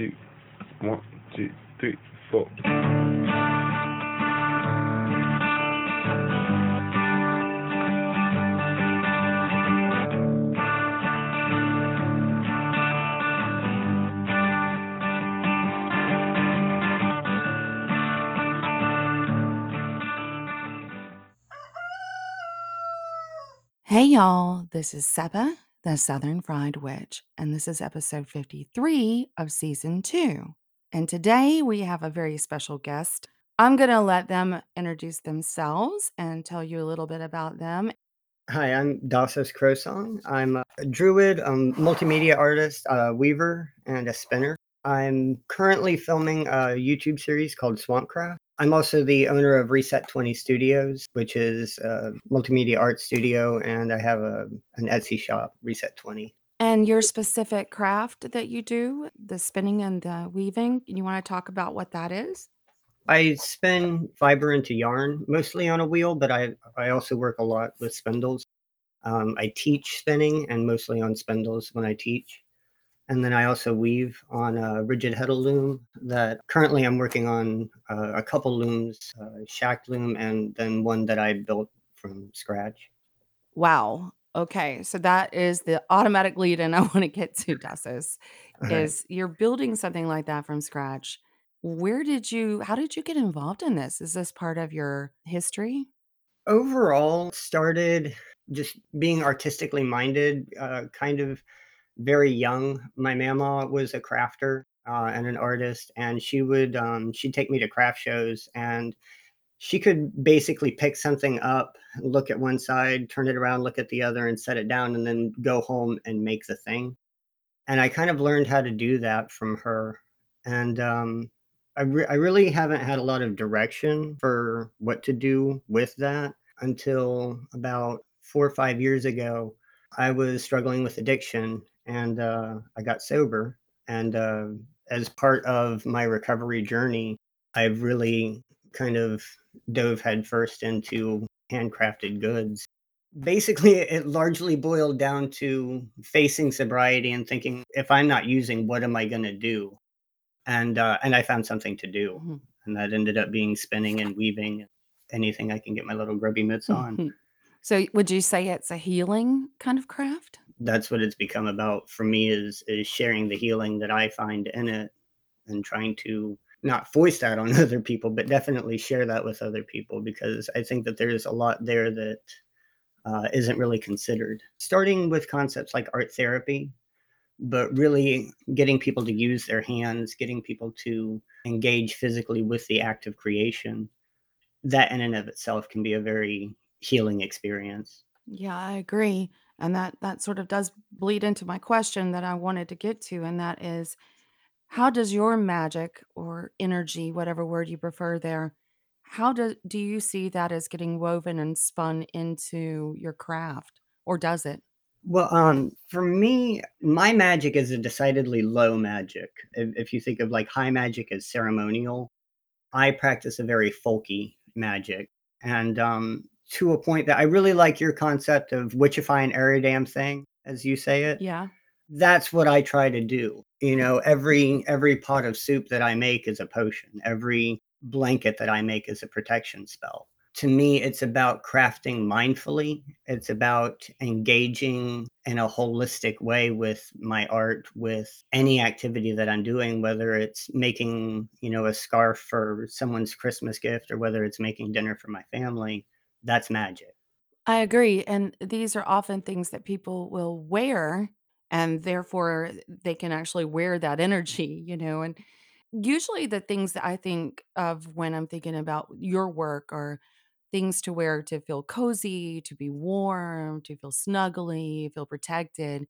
two, one, two, three, four. Hey y'all, this is Seba, the Southern Fried Witch, and this is episode 53 of season two. And today we have a very special guest. I'm going to let them introduce themselves and tell you a little bit about them. Hi, I'm Dassos Crowsong. I'm a druid, a multimedia artist, a weaver, and a spinner. I'm currently filming a YouTube series called Swampcraft. I'm also the owner of Reset 20 Studios, which is a multimedia art studio, and I have a, an Etsy shop, Reset 20. And your specific craft that you do, the spinning and the weaving, you want to talk about what that is? I spin fiber into yarn, mostly on a wheel, but I, I also work a lot with spindles. Um, I teach spinning and mostly on spindles when I teach. And then I also weave on a rigid heddle loom that currently I'm working on uh, a couple looms, uh, Schacht loom, and then one that I built from scratch. Wow. Okay. So that is the automatic lead in I want to get to, All right. is you're building something like that from scratch. Where did you, how did you get involved in this? Is this part of your history? Overall, started just being artistically minded, uh, kind of very young. My mama was a crafter uh, and an artist, and she would um, she'd take me to craft shows, and she could basically pick something up, look at one side, turn it around, look at the other, and set it down, and then go home and make the thing. And I kind of learned how to do that from her, and um, I re- I really haven't had a lot of direction for what to do with that until about four or five years ago. I was struggling with addiction and uh, I got sober. And uh, as part of my recovery journey, I've really kind of dove headfirst into handcrafted goods. Basically, it largely boiled down to facing sobriety and thinking, if I'm not using, what am I going to do? And uh, and I found something to do, Mhm. and that ended up being spinning and weaving, anything I can get my little grubby mitts on. So would you say it's a healing kind of craft? That's what it's become about for me is is sharing the healing that I find in it and trying to not voice that on other people, but definitely share that with other people because I think that there's a lot there that uh, isn't really considered. Starting with concepts like art therapy, but really getting people to use their hands, getting people to engage physically with the act of creation, that in and of itself can be a very healing experience. Yeah, I agree. And that that sort of does bleed into my question that I wanted to get to, and that is how does your magic or energy, whatever word you prefer there, how do do you see that as getting woven and spun into your craft? Or does it? Well, um, for me, my magic is a decidedly low magic. If, if you think of like high magic as ceremonial, I practice a very folky magic. And um, to a point that I really like your concept of witchify and every damn thing, as you say it. Yeah. That's what I try to do. You know, every every pot of soup that I make is a potion. Every blanket that I make is a protection spell to me, it's about crafting mindfully. It's about engaging in a holistic way with my art, with any activity that I'm doing, whether it's making, you know, a scarf for someone's Christmas gift or whether it's making dinner for my family. That's magic. I agree. And these are often things that people will wear and therefore they can actually wear that energy, you know. And usually the things that I think of when I'm thinking about your work are things to wear to feel cozy, to be warm, to feel snuggly, feel protected.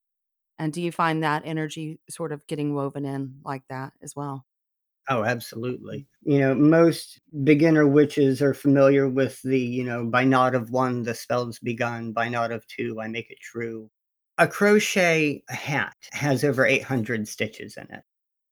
And do you find that energy sort of getting woven in like that as well? Oh, absolutely. You know, most beginner witches are familiar with the, you know, by knot of one, the spell's begun, by knot of two, I make it true. A crochet hat has over 800 stitches in it.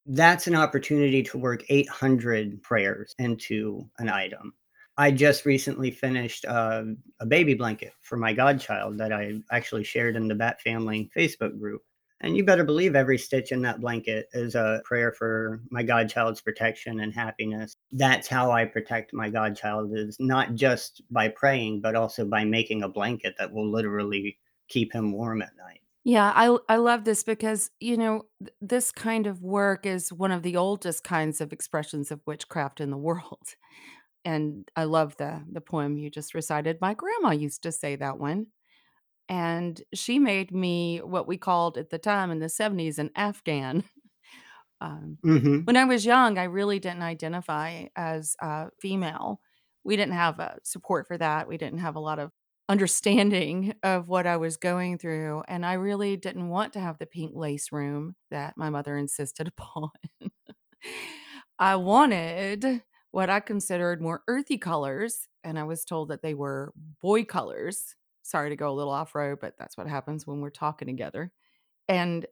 That's an opportunity to work 800 prayers into an item. I just recently finished uh, a baby blanket for my godchild that I actually shared in the Bat Family Facebook group. And you better believe every stitch in that blanket is a prayer for my godchild's protection and happiness. That's how I protect my godchild is not just by praying, but also by making a blanket that will literally keep him warm at night. Yeah, I I love this because, you know, th- this kind of work is one of the oldest kinds of expressions of witchcraft in the world. And I love the the poem you just recited. My grandma used to say that one. And she made me what we called at the time in the 70s an Afghan. Um, hmm when I was young, I really didn't identify as uh, female. We didn't have uh, support for that. We didn't have a lot of understanding of what I was going through. And I really didn't want to have the pink lace room that my mother insisted upon. I wanted what I considered more earthy colors, and I was told that they were boy colors. Sorry to go a little off road, but that's what happens when we're talking together. And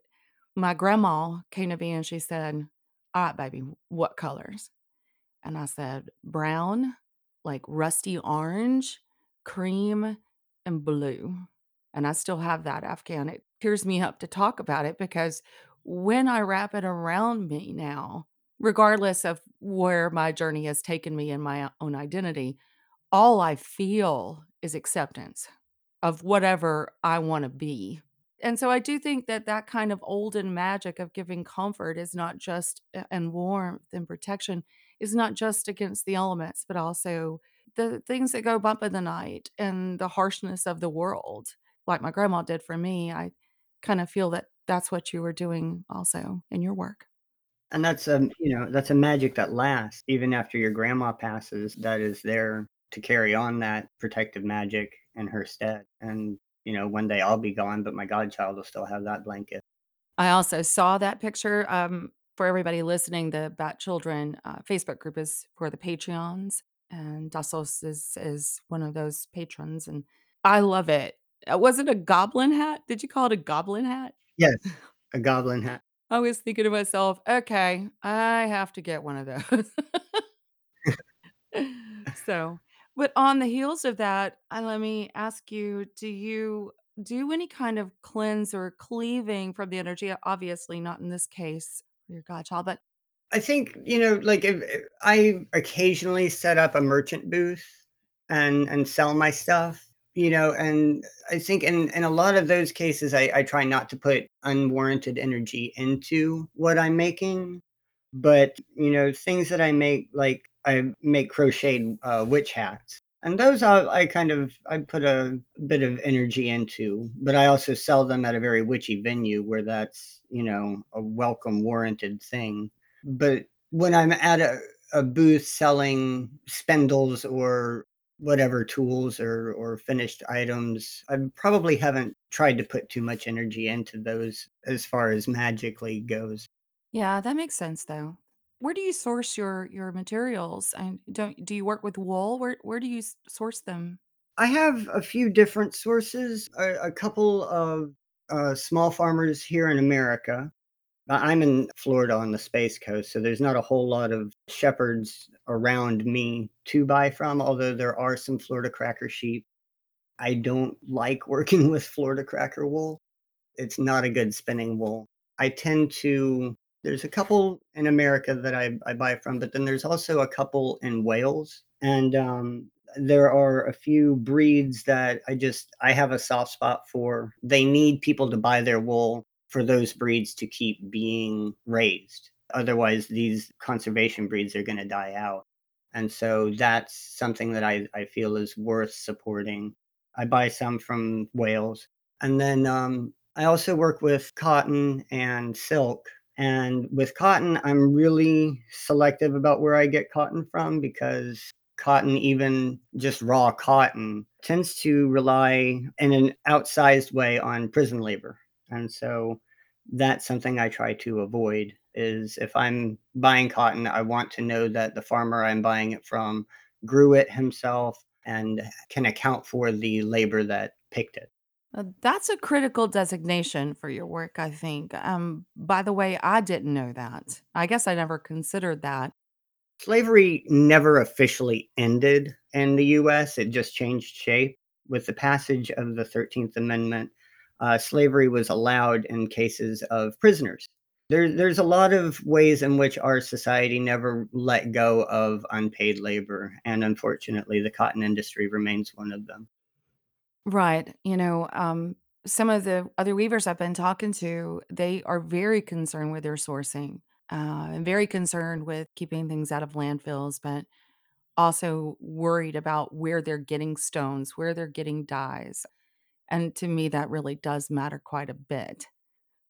my grandma came to me and she said, All right, baby, what colors? And I said, Brown, like rusty orange, cream, and blue. And I still have that Afghan. It tears me up to talk about it because when I wrap it around me now, regardless of where my journey has taken me in my own identity, all I feel is acceptance of whatever I want to be. And so I do think that that kind of olden magic of giving comfort is not just and warmth and protection is not just against the elements, but also the things that go bump in the night and the harshness of the world, like my grandma did for me. I kind of feel that that's what you were doing also in your work. And that's a you know that's a magic that lasts even after your grandma passes. That is there to carry on that protective magic in her stead. And you know one day I'll be gone, but my godchild will still have that blanket. I also saw that picture. Um, for everybody listening, the Bat Children uh, Facebook group is for the Patreons, and Dassos is is one of those patrons, and I love it. Uh, was it a goblin hat? Did you call it a goblin hat? Yes, a goblin hat. I was thinking to myself, okay, I have to get one of those. So, but on the heels of that, let me ask you, do you do any kind of cleanse or cleaving from the energy? Obviously, not in this case your godchild, but I think, you know, like if, if I occasionally set up a merchant booth and and sell my stuff, you know, and I think in in a lot of those cases I, I try not to put unwarranted energy into what I'm making. But, you know, things that I make like I make crocheted uh, witch hats. And those I, I kind of I put a bit of energy into, but I also sell them at a very witchy venue where that's, you know, a welcome warranted thing but when I'm at a, a booth selling spindles or whatever tools or or finished items, I probably haven't tried to put too much energy into those as far as magically goes. yeah, that makes sense though. Where do you source your your materials? And don't do you work with wool? Where where do you source them? I have a few different sources, a, a couple of uh, small farmers here in America I'm in Florida on the Space Coast, so there's not a whole lot of shepherds around me to buy from, although there are some Florida cracker sheep. I don't like working with Florida cracker wool. It's not a good spinning wool. I tend to, there's a couple in America that I, I buy from, but then there's also a couple in Wales. And um, there are a few breeds that I just, I have a soft spot for. They need people to buy their wool for those breeds to keep being raised. Otherwise, these conservation breeds are going to die out. And so that's something that I, I feel is worth supporting. I buy some from Wales. And then um, I also work with cotton and silk. And with cotton, I'm really selective about where I get cotton from because cotton, even just raw cotton, tends to rely in an outsized way on prison labor. And so that's something I try to avoid is if I'm buying cotton, I want to know that the farmer I'm buying it from grew it himself and can account for the labor that picked it. Uh, that's a critical designation for your work, I think. Um, by the way, I didn't know that. I guess I never considered that. Slavery never officially ended in the US, it just changed shape. With the passage of the 13th Amendment, uh, slavery was allowed in cases of prisoners. There, there's a lot of ways in which our society never let go of unpaid labor, and unfortunately, the cotton industry remains one of them. Right. You know, um, some of the other weavers I've been talking to, they are very concerned with their sourcing, uh, and very concerned with keeping things out of landfills, but also worried about where they're getting stones, where they're getting dyes. And to me, that really does matter quite a bit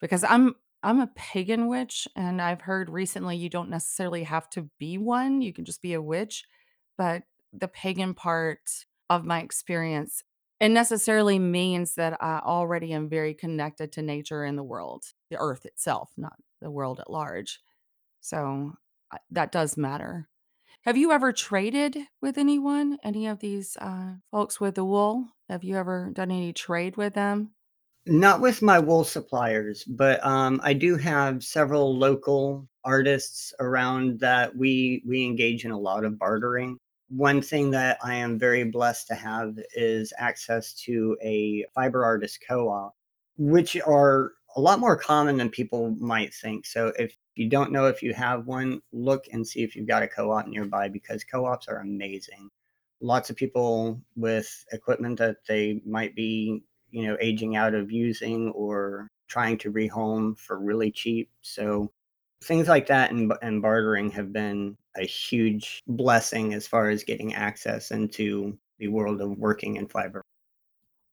because I'm I'm a pagan witch, and I've heard recently you don't necessarily have to be one, you can just be a witch. But the pagan part of my experience, it necessarily means that I already am very connected to nature and the world, the earth itself, not the world at large. So that does matter. Have you ever traded with anyone? Any of these uh, folks with the wool? Have you ever done any trade with them? Not with my wool suppliers, but, um, I do have several local artists around that we we engage in a lot of bartering. One thing that I am very blessed to have is access to a fiber artist co-op, which are a lot more common than people might think. So if you don't know if you have one, look and see if you've got a co-op nearby because co-ops are amazing. Lots of people with equipment that they might be you know, aging out of using or trying to rehome for really cheap. So things like that and, and bartering have been a huge blessing as far as getting access into the world of working in fiber.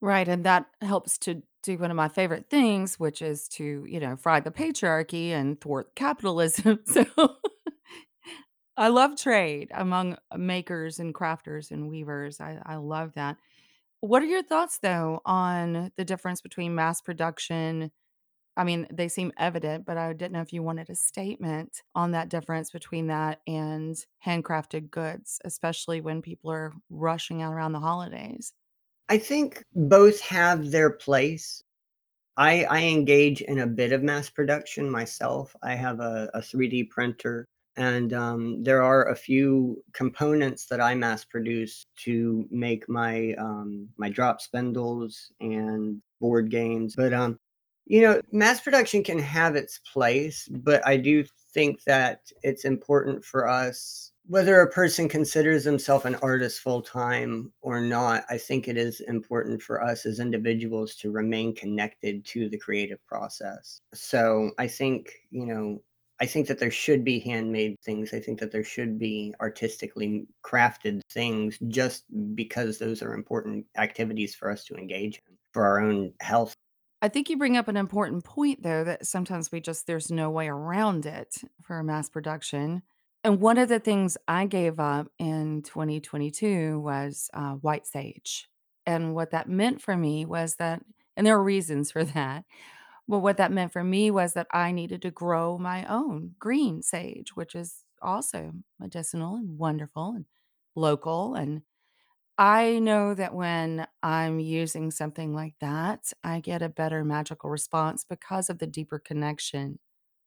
Right, and that helps to do one of my favorite things, which is to, you know, fry the patriarchy and thwart capitalism. So I love trade among makers and crafters and weavers. I, I love that. What are your thoughts, though, on the difference between mass production? I mean, they seem evident, but I didn't know if you wanted a statement on that difference between that and handcrafted goods, especially when people are rushing out around the holidays. I think both have their place. I I engage in a bit of mass production myself. I have a, a 3D printer, and um, there are a few components that I mass produce to make my um, my drop spindles and board games. But um, you know, mass production can have its place, but I do think that it's important for us whether a person considers himself an artist full time or not, I think it is important for us as individuals to remain connected to the creative process. So I think, you know, I think that there should be handmade things. I think that there should be artistically crafted things just because those are important activities for us to engage in for our own health. I think you bring up an important point, though, that sometimes we just, there's no way around it for mass production. And one of the things I gave up in 2022 was uh, white sage. And what that meant for me was that, and there are reasons for that. But what that meant for me was that I needed to grow my own green sage, which is also medicinal and wonderful and local. And I know that when I'm using something like that, I get a better magical response because of the deeper connection,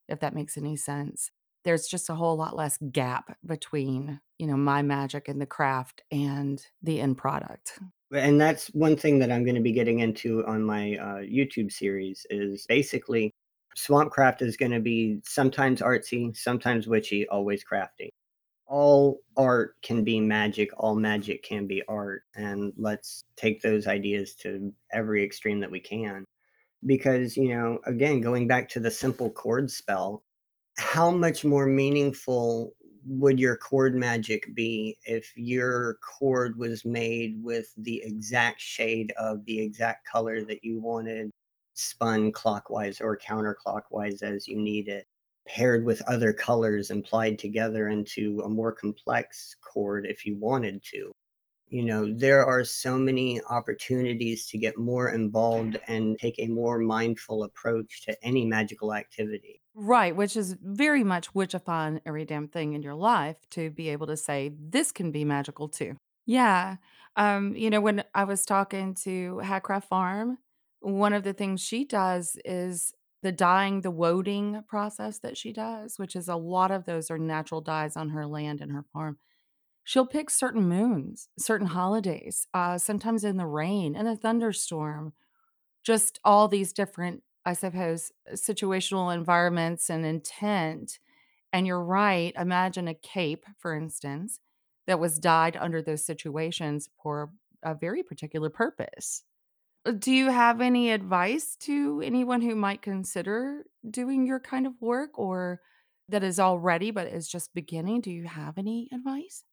if that makes any sense. There's just a whole lot less gap between, you know, my magic and the craft and the end product. And that's one thing that I'm going to be getting into on my uh, YouTube series is basically Swampcraft is going to be sometimes artsy, sometimes witchy, always crafty. All art can be magic, all magic can be art. And let's take those ideas to every extreme that we can. Because, you know, again, going back to the simple cord spell, how much more meaningful would your cord magic be if your cord was made with the exact shade of the exact color that you wanted spun clockwise or counterclockwise as you need it, paired with other colors and plied together into a more complex cord if you wanted to? You know, there are so many opportunities to get more involved and take a more mindful approach to any magical activity. Right, which is very much witchifying every damn thing in your life to be able to say, "This can be magical too." Yeah, um, you know, when I was talking to Hackcraft Farm, one of the things she does is the dyeing, the woading process that she does, which is a lot of those are natural dyes on her land and her farm. She'll pick certain moons, certain holidays, uh, sometimes in the rain, in a thunderstorm, just all these different, I suppose, situational environments and intent. And you're right. Imagine a cape, for instance, that was dyed under those situations for a very particular purpose. Uh, Do you have any advice to anyone who might consider doing your kind of work or that is already but is just beginning? Do you have any advice?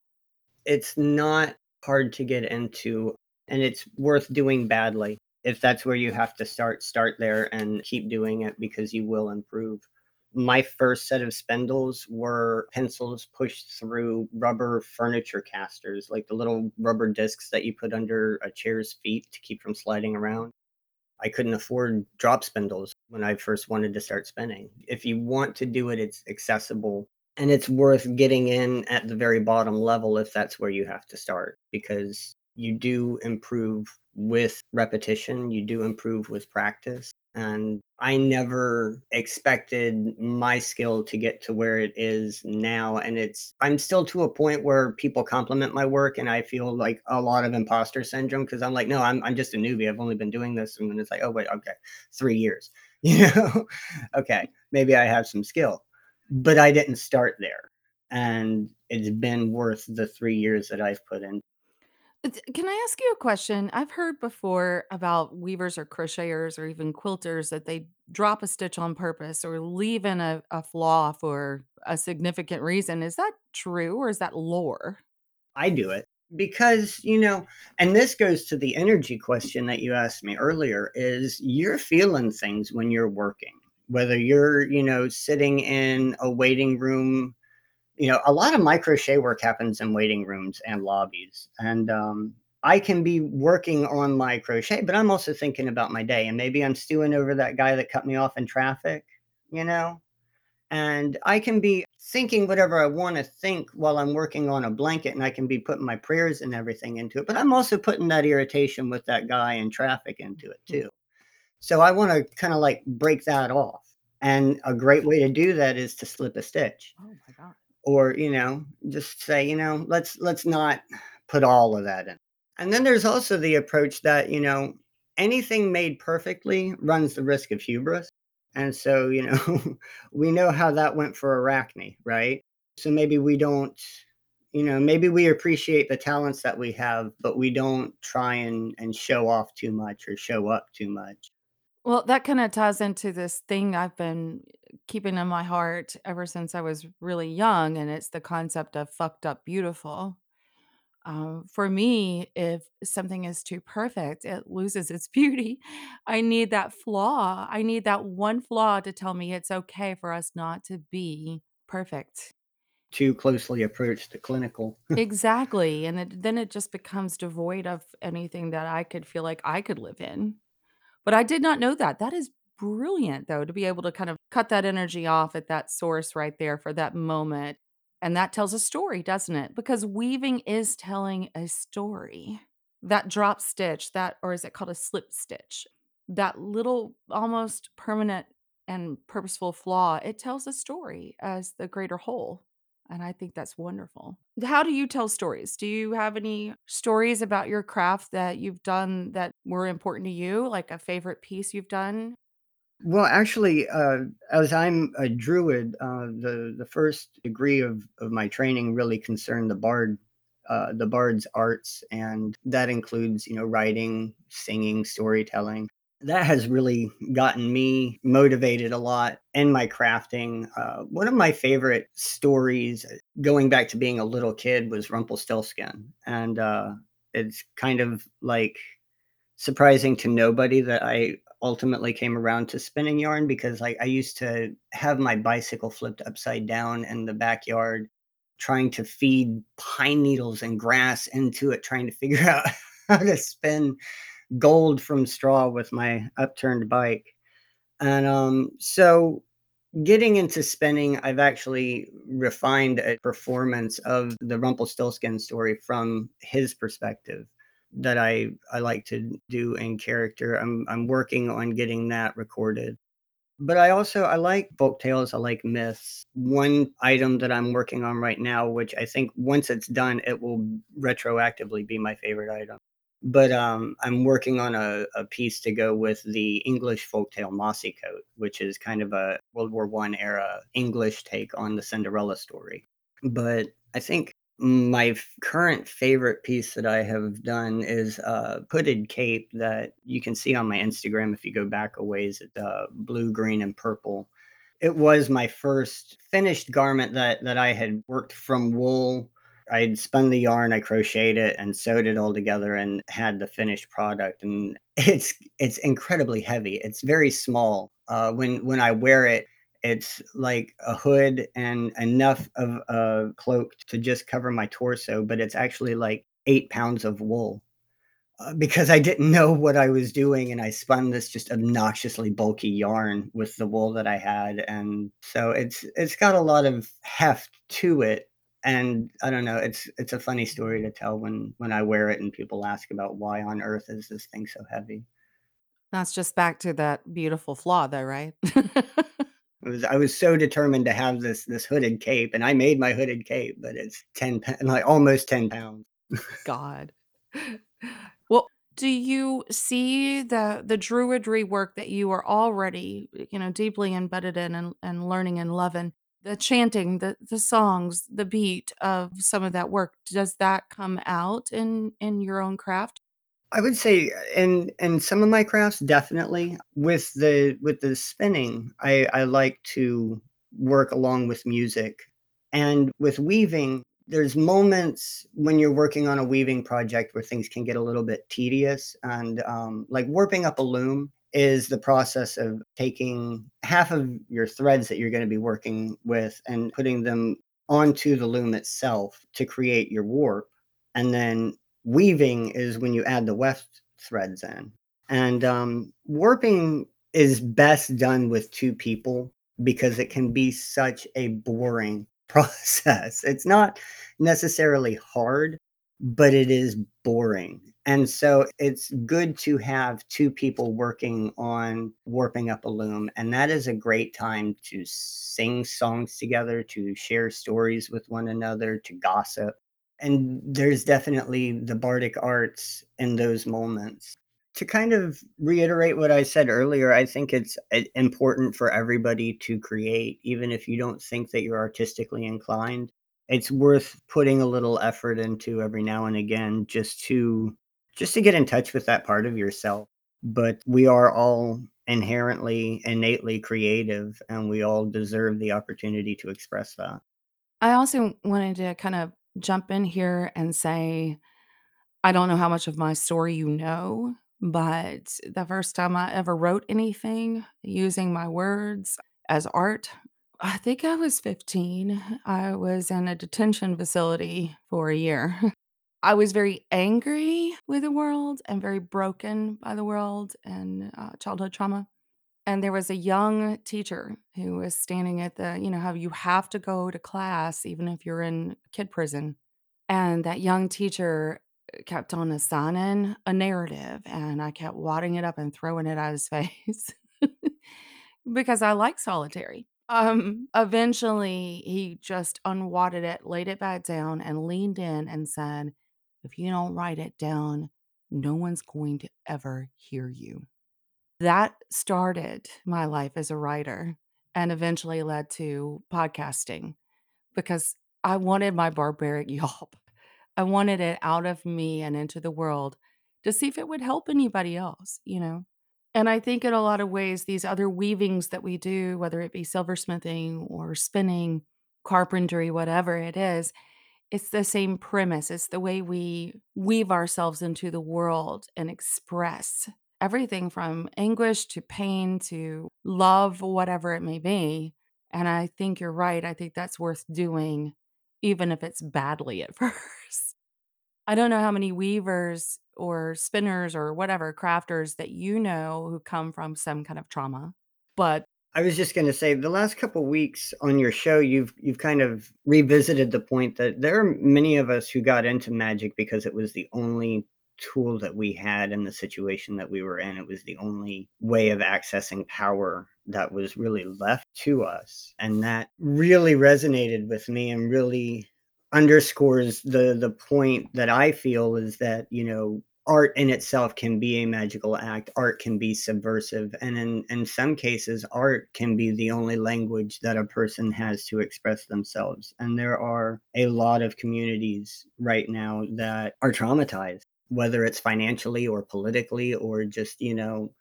It's not hard to get into, and it's worth doing badly. If that's where you have to start, start there and keep doing it because you will improve. My first set of spindles were pencils pushed through rubber furniture casters, like the little rubber discs that you put under a chair's feet to keep from sliding around. I couldn't afford drop spindles when I first wanted to start spinning. If you want to do it, it's accessible and it's worth getting in at the very bottom level if that's where you have to start because you do improve with repetition, you do improve with practice. And I never expected my skill to get to where it is now. And it's, I'm still to a point where people compliment my work and I feel like a lot of imposter syndrome because I'm like, no, I'm, I'm just a newbie. I've only been doing this. And then it's like, oh, wait, okay, three years. You know, okay, maybe I have some skill, but I didn't start there. And it's been worth the three years that I've put in. Can I ask you a question? I've heard before about weavers or crocheters or even quilters that they drop a stitch on purpose or leave in a, a flaw for a significant reason. Is that true or is that lore? I do it because, you know, and this goes to the energy question that you asked me earlier is you're feeling things when you're working. Whether you're, you know, sitting in a waiting room, you know, a lot of my crochet work happens in waiting rooms and lobbies. And um I can be working on my crochet, but I'm also thinking about my day and maybe I'm stewing over that guy that cut me off in traffic, you know? and I can be thinking whatever I want to think while I'm working on a blanket, and I can be putting my prayers and everything into it. But I'm also putting that irritation with that guy in traffic into it too. So I want to kind of like break that off. And a great way to do that is to slip a stitch Oh my God. Or, you know, just say, you know, let's let's not put all of that in. And then there's also the approach that, you know, anything made perfectly runs the risk of hubris. And so, you know, we know how that went for Arachne, right? So maybe we don't, you know, maybe we appreciate the talents that we have, but we don't try and and show off too much or show up too much. Well, that kind of ties into this thing I've been keeping in my heart ever since I was really young, and it's the concept of fucked up beautiful. Um, for me, if something is too perfect, it loses its beauty. I need that flaw. I need that one flaw to tell me it's okay for us not to be perfect. Too closely approach the clinical. Exactly. And it, then it just becomes devoid of anything that I could feel like I could live in. But I did not know that. That is brilliant, though, to be able to kind of cut that energy off at that source right there for that moment. And that tells a story, doesn't it? Because weaving is telling a story. That drop stitch, that, or is it called a slip stitch? That little almost permanent and purposeful flaw, it tells a story as the greater whole. And I think that's wonderful. How do you tell stories? Do you have any stories about your craft that you've done that were important to you, like a favorite piece you've done? Well, actually, uh, as I'm a druid, uh, the the first degree of of my training really concerned the bard, uh, the bard's arts, and that includes you know writing, singing, storytelling. That has really gotten me motivated a lot in my crafting. Uh, one of my favorite stories, uh, going back to being a little kid, was Rumpelstiltskin, and uh, it's kind of like surprising to nobody that I ultimately came around to spinning yarn because I, I used to have my bicycle flipped upside down in the backyard, trying to feed pine needles and grass into it, trying to figure out how to spin gold from straw with my upturned bike. And um, so getting into spinning, I've actually refined a performance of the Rumpelstiltskin story from his perspective that I I like to do in character. I'm I'm working on getting that recorded. But I also I like folk tales, I like myths. One item that I'm working on right now, which I think once it's done, it will retroactively be my favorite item. But um, I'm working on a, a piece to go with the English folktale Mossy Coat, which is kind of a World War One era English take on the Cinderella story. But I think my current favorite piece that I have done is a hooded cape that you can see on my Instagram if you go back a ways. It's uh, blue, green, and purple. It was my first finished garment that that I had worked from wool I'd spun the yarn, I crocheted it and sewed it all together and had the finished product. And it's it's incredibly heavy. It's very small. Uh, when when I wear it, it's like a hood and enough of a cloak to just cover my torso, but it's actually like eight pounds of wool. Uh, because I didn't know what I was doing, and I spun this just obnoxiously bulky yarn with the wool that I had, and so it's it's got a lot of heft to it, and I don't know, it's it's a funny story to tell when when I wear it and people ask about why on earth is this thing so heavy. That's just back to that beautiful flaw though, right? It was I was so determined to have this this hooded cape, and I made my hooded cape, but it's 10 like, almost 10 pounds. God. Well, do you see the the Druidry work that you are already, you know, deeply embedded in and and learning and loving, the chanting, the the songs, the beat of some of that work, does that come out in in your own craft? I would say in in some of my crafts, definitely. With the with the spinning, I I like to work along with music. And with weaving, there's moments when you're working on a weaving project where things can get a little bit tedious. And um, like warping up a loom is the process of taking half of your threads that you're going to be working with and putting them onto the loom itself to create your warp. And then weaving is when you add the weft threads in. And um, warping is best done with two people because it can be such a boring process. It's not necessarily hard, but it is boring. And so it's good to have two people working on warping up a loom. And that is a great time to sing songs together, to share stories with one another, to gossip and there's definitely the bardic arts in those moments. To kind of reiterate what I said earlier, I think it's uh, important for everybody to create, even if you don't think that you're artistically inclined. It's worth putting a little effort into every now and again just to just to get in touch with that part of yourself. But we are all inherently innately creative and we all deserve the opportunity to express that. I also wanted to kind of jump in here and say, I don't know how much of my story you know, but the first time I ever wrote anything using my words as art, I think I was 15. I was in a detention facility for a year. I was very angry with the world and very broken by the world and uh, childhood trauma. And there was a young teacher who was standing at the, you know, how you have to go to class even if you're in kid prison. And that young teacher uh, kept on assigning a narrative, and I kept wadding it up and throwing it at his face because I like solitary. Um, eventually, he just unwadded it, laid it back down, and leaned in and said, If you don't write it down, no one's going to ever hear you. That started my life as a writer and eventually led to podcasting because I wanted my barbaric yelp. I wanted it out of me and into the world to see if it would help anybody else, you know? And I think in a lot of ways, these other weavings that we do, whether it be silversmithing or spinning, carpentry, whatever it is, it's the same premise. It's the way we weave ourselves into the world and express everything from anguish to pain to love, whatever it may be. And I think you're right. I think that's worth doing, even if it's badly at first. I don't know how many weavers or spinners or whatever crafters that you know who come from some kind of trauma, but I was just going to say the last couple weeks on your show you've you've kind of revisited the point that there are many of us who got into magic because it was the only tool that we had in the situation that we were in. It was the only way of accessing power that was really left to us. And that really resonated with me and really underscores the the point that I feel is that, you know, art in itself can be a magical act art can be subversive and in in some cases art can be the only language that a person has to express themselves. And there are a lot of communities right now that are traumatized whether it's financially or politically or just you know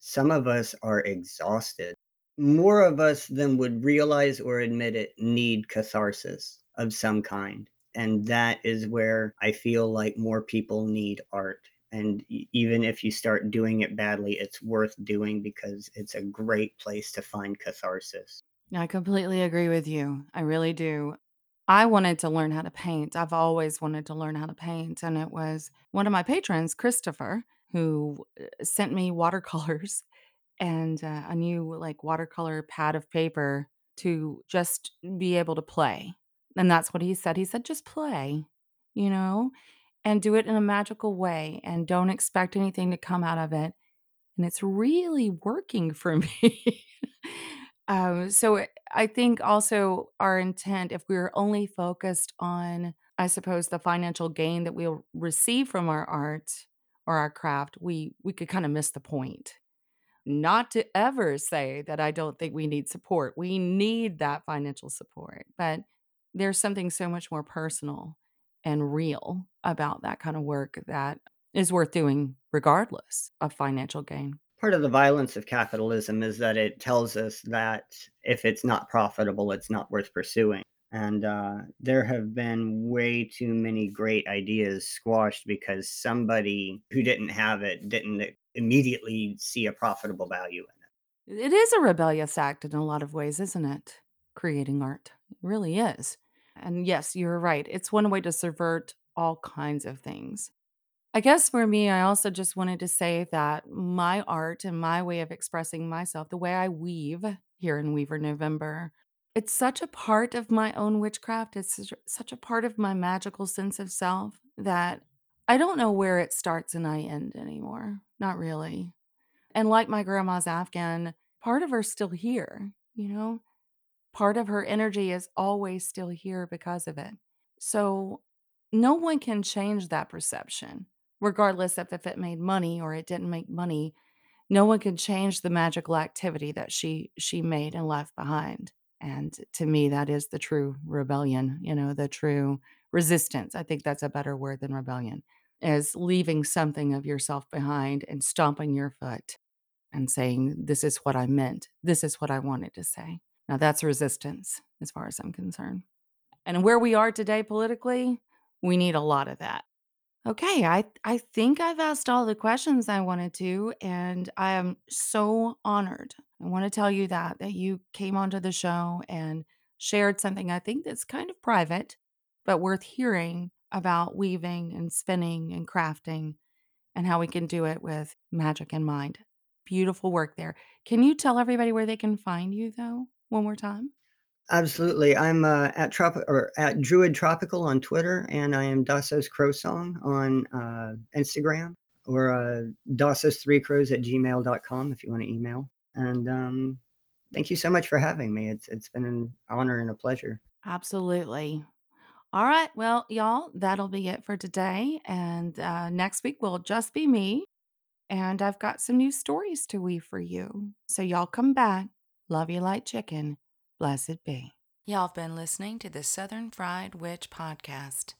some of us are exhausted. More of us than would realize or admit it need catharsis of some kind and that is where i feel like more people need art and even if you start doing it badly it's worth doing because it's a great place to find catharsis I completely agree with you. I really do. I wanted to learn how to paint. I've always wanted to learn how to paint. And it was one of my patrons, Christopher, who uh, sent me watercolors and uh, a new like watercolor pad of paper to just be able to play. And that's what he said. He said, just play, you know, and do it in a magical way and don't expect anything to come out of it. And it's really working for me. um, so it- I think also our intent, if we're only focused on, I suppose, the financial gain that we'll receive from our art or our craft, we we could kind of miss the point not to ever say that I don't think we need support. We need that financial support, but there's something so much more personal and real about that kind of work that is worth doing regardless of financial gain. part of the violence of capitalism is that it tells us that if it's not profitable it's not worth pursuing and uh, there have been way too many great ideas squashed because somebody who didn't have it didn't immediately see a profitable value in it It is a rebellious act in a lot of ways, isn't it? Creating art. It really is. And yes, you're right. It's one way to subvert all kinds of things. I guess for me, I also just wanted to say that my art and my way of expressing myself, the way I weave here in Weaver November, it's such a part of my own witchcraft. It's such a part of my magical sense of self that I don't know where it starts and I end anymore. Not really. And like my grandma's Afghan, part of her's still here, you know? Part of her energy is always still here because of it. So no one can change that perception, regardless of if it made money or it didn't make money. No one can change the magical activity that she she made and left behind. And to me, that is the true rebellion, you know, the true resistance. I think that's a better word than rebellion, is leaving something of yourself behind and stomping your foot and saying, This is what I meant. This is what I wanted to say. Now, that's resistance as far as I'm concerned. And where we are today politically, we need a lot of that. Okay, I, I think I've asked all the questions I wanted to, and I am so honored. I want to tell you that that you came onto the show and shared something I think that's kind of private, but worth hearing about weaving and spinning and crafting and how we can do it with magic in mind. Beautiful work there. Can you tell everybody where they can find you though, one more time? absolutely i'm uh, at trop or at druid tropical on twitter and i am dasos crow song on uh, instagram or uh, dasos3 crows at gmail.com if you want to email and um, thank you so much for having me it's it's been an honor and a pleasure Absolutely. All right. Well, y'all, that'll be it for today. And uh, next week will just be me. And I've got some new stories to weave for you. So y'all come back. Love you like chicken. Blessed be. Y'all have been listening to the Southern Fried Witch podcast.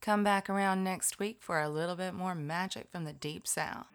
Come back around next week for a little bit more magic from the deep south.